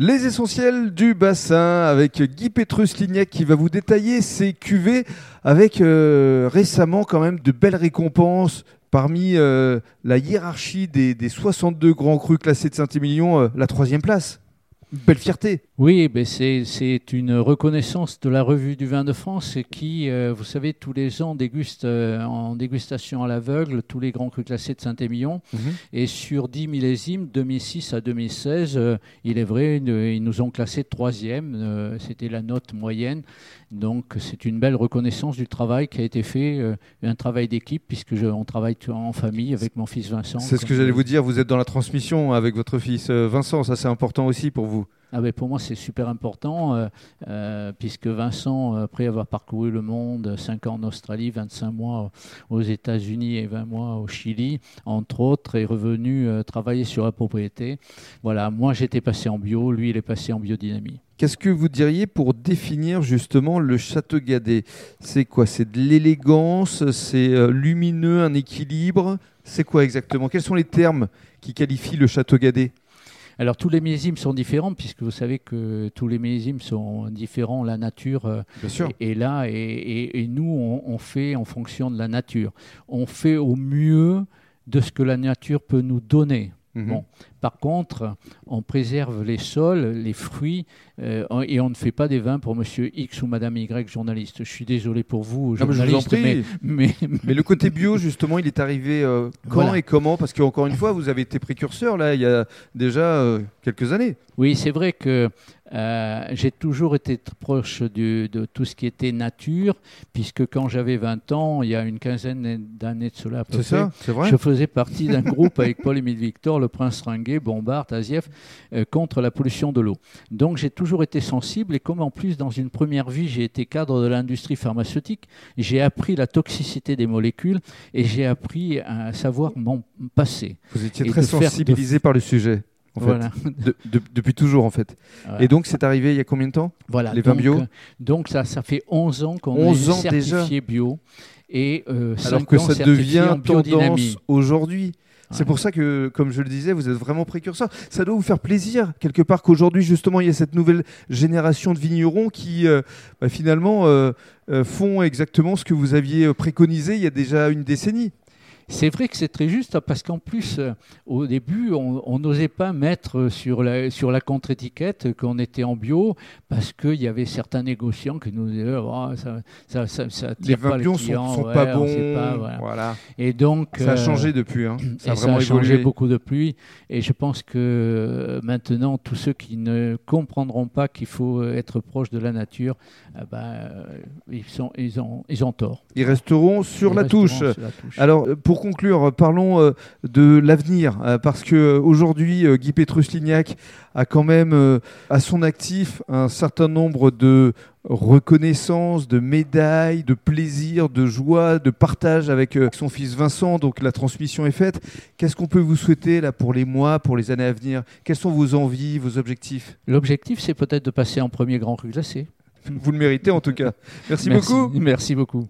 Les essentiels du bassin avec Guy Petrus-Lignac qui va vous détailler ces cuvées avec euh, récemment quand même de belles récompenses parmi euh, la hiérarchie des, des 62 grands crus classés de Saint-Émilion, euh, la troisième place. Belle fierté. Oui, ben c'est, une reconnaissance de la revue du vin de France qui, euh, vous savez, tous les ans déguste euh, en dégustation à l'aveugle tous les grands crus classés de Saint-Émilion. Et sur 10 millésimes, 2006 à 2016, euh, il est vrai, ils nous ont classé troisième. c'était la note moyenne. Donc c'est une belle reconnaissance du travail qui a été fait, un travail d'équipe, puisque je, on travaille en famille avec mon fils Vincent. C'est ce que j'allais vous dire, vous êtes dans la transmission avec votre fils Vincent, ça c'est important aussi pour vous. Ah ben pour moi, c'est super important, euh, euh, puisque Vincent, euh, après avoir parcouru le monde, 5 ans en Australie, 25 mois aux États-Unis et 20 mois au Chili, entre autres, est revenu travailler sur la propriété. Voilà, moi j'étais passé en bio, lui il est passé en biodynamie. Qu'est-ce que vous diriez pour définir justement le château Gadet C'est quoi? C'est de l'élégance, c'est lumineux, un équilibre? C'est quoi exactement? Quels sont les termes qui qualifient le château Gadet Alors tous les millésimes sont différents, puisque vous savez que tous les millésimes sont différents, la nature euh, est, est là, et, et- et nous on, on fait en fonction de la nature. On fait au mieux de ce que la nature peut nous donner. Mhm. Bon. Par contre, on préserve les sols, les fruits, euh, et on ne fait pas des vins pour Monsieur X ou Madame Y, journaliste. Je suis désolé pour vous, Non, mais je vous en prie. mais, mais- Mais le côté bio, justement, il est arrivé euh, quand Voilà. et comment? Parce qu'encore une fois, vous avez été précurseur, là, il y a déjà euh, quelques années. oui, c'est vrai que euh, j'ai toujours été proche du- de tout ce qui était nature, puisque quand j'avais 20 ans, il y a une quinzaine d'années de cela à peu près, ça C'est vrai Je faisais partie d'un groupe avec Paul-Émile Victor, le Prince Ringuet, Bombard, Tazieff, euh, contre la pollution de l'eau. Donc j'ai toujours été sensible et comme en plus dans une première vie j'ai été cadre de l'industrie pharmaceutique, j'ai appris la toxicité des molécules et j'ai appris à savoir mon passé. Vous étiez Et très faire- sensibilisé par le sujet, en fait. Voilà. De- de- depuis toujours, en fait. Voilà. Et donc, c'est arrivé il y a combien de temps Voilà, les vins donc, bio euh, Donc ça, ça fait 11 ans qu'on 11 est ans déjà. certifié bio et euh, Alors 5 que ça certifié devient tendance aujourd'hui. C'est Ouais. pour ça que, comme je le disais, vous êtes vraiment précurseur. Ça doit vous faire plaisir, quelque part, qu'aujourd'hui, justement, il y a cette nouvelle génération de vignerons qui, euh, bah, finalement, euh, font exactement ce que vous aviez préconisé il y a déjà une décennie. C'est vrai que c'est très juste parce qu'en plus, euh, au début, on n'osait pas mettre sur la, sur la contre-étiquette qu'on était en bio parce qu'il y avait certains négociants qui nous disaient oh, ça, ça, ça, ça Les vins bio sont, client, sont ouais, pas on bons. pas, voilà. voilà. Et donc, Ça a euh, changé depuis. hein. Ça a ça vraiment a changé évolué. beaucoup de pluie. Et je pense que euh, maintenant, tous ceux qui ne comprendront pas qu'il faut être proche de la nature, eh ben, ils, sont, ils, ont, ils ont tort. Ils resteront sur Ils la resteront touche. sur la touche. Alors, euh, pour conclure, euh, parlons euh, de l'avenir, euh, parce que aujourd'hui, Guy Petrus-Lignac a quand même à son actif un certain nombre de reconnaissances, de médailles, de plaisir, de joie, de partage avec son fils Vincent. Donc, la transmission est faite. Qu'est-ce qu'on peut vous souhaiter là pour les mois, pour les années à venir? Quelles sont vos envies, vos objectifs? L'objectif, c'est peut-être de passer en premier grand cru glacé. Vous le méritez en tout cas. Merci. Merci beaucoup. Merci beaucoup.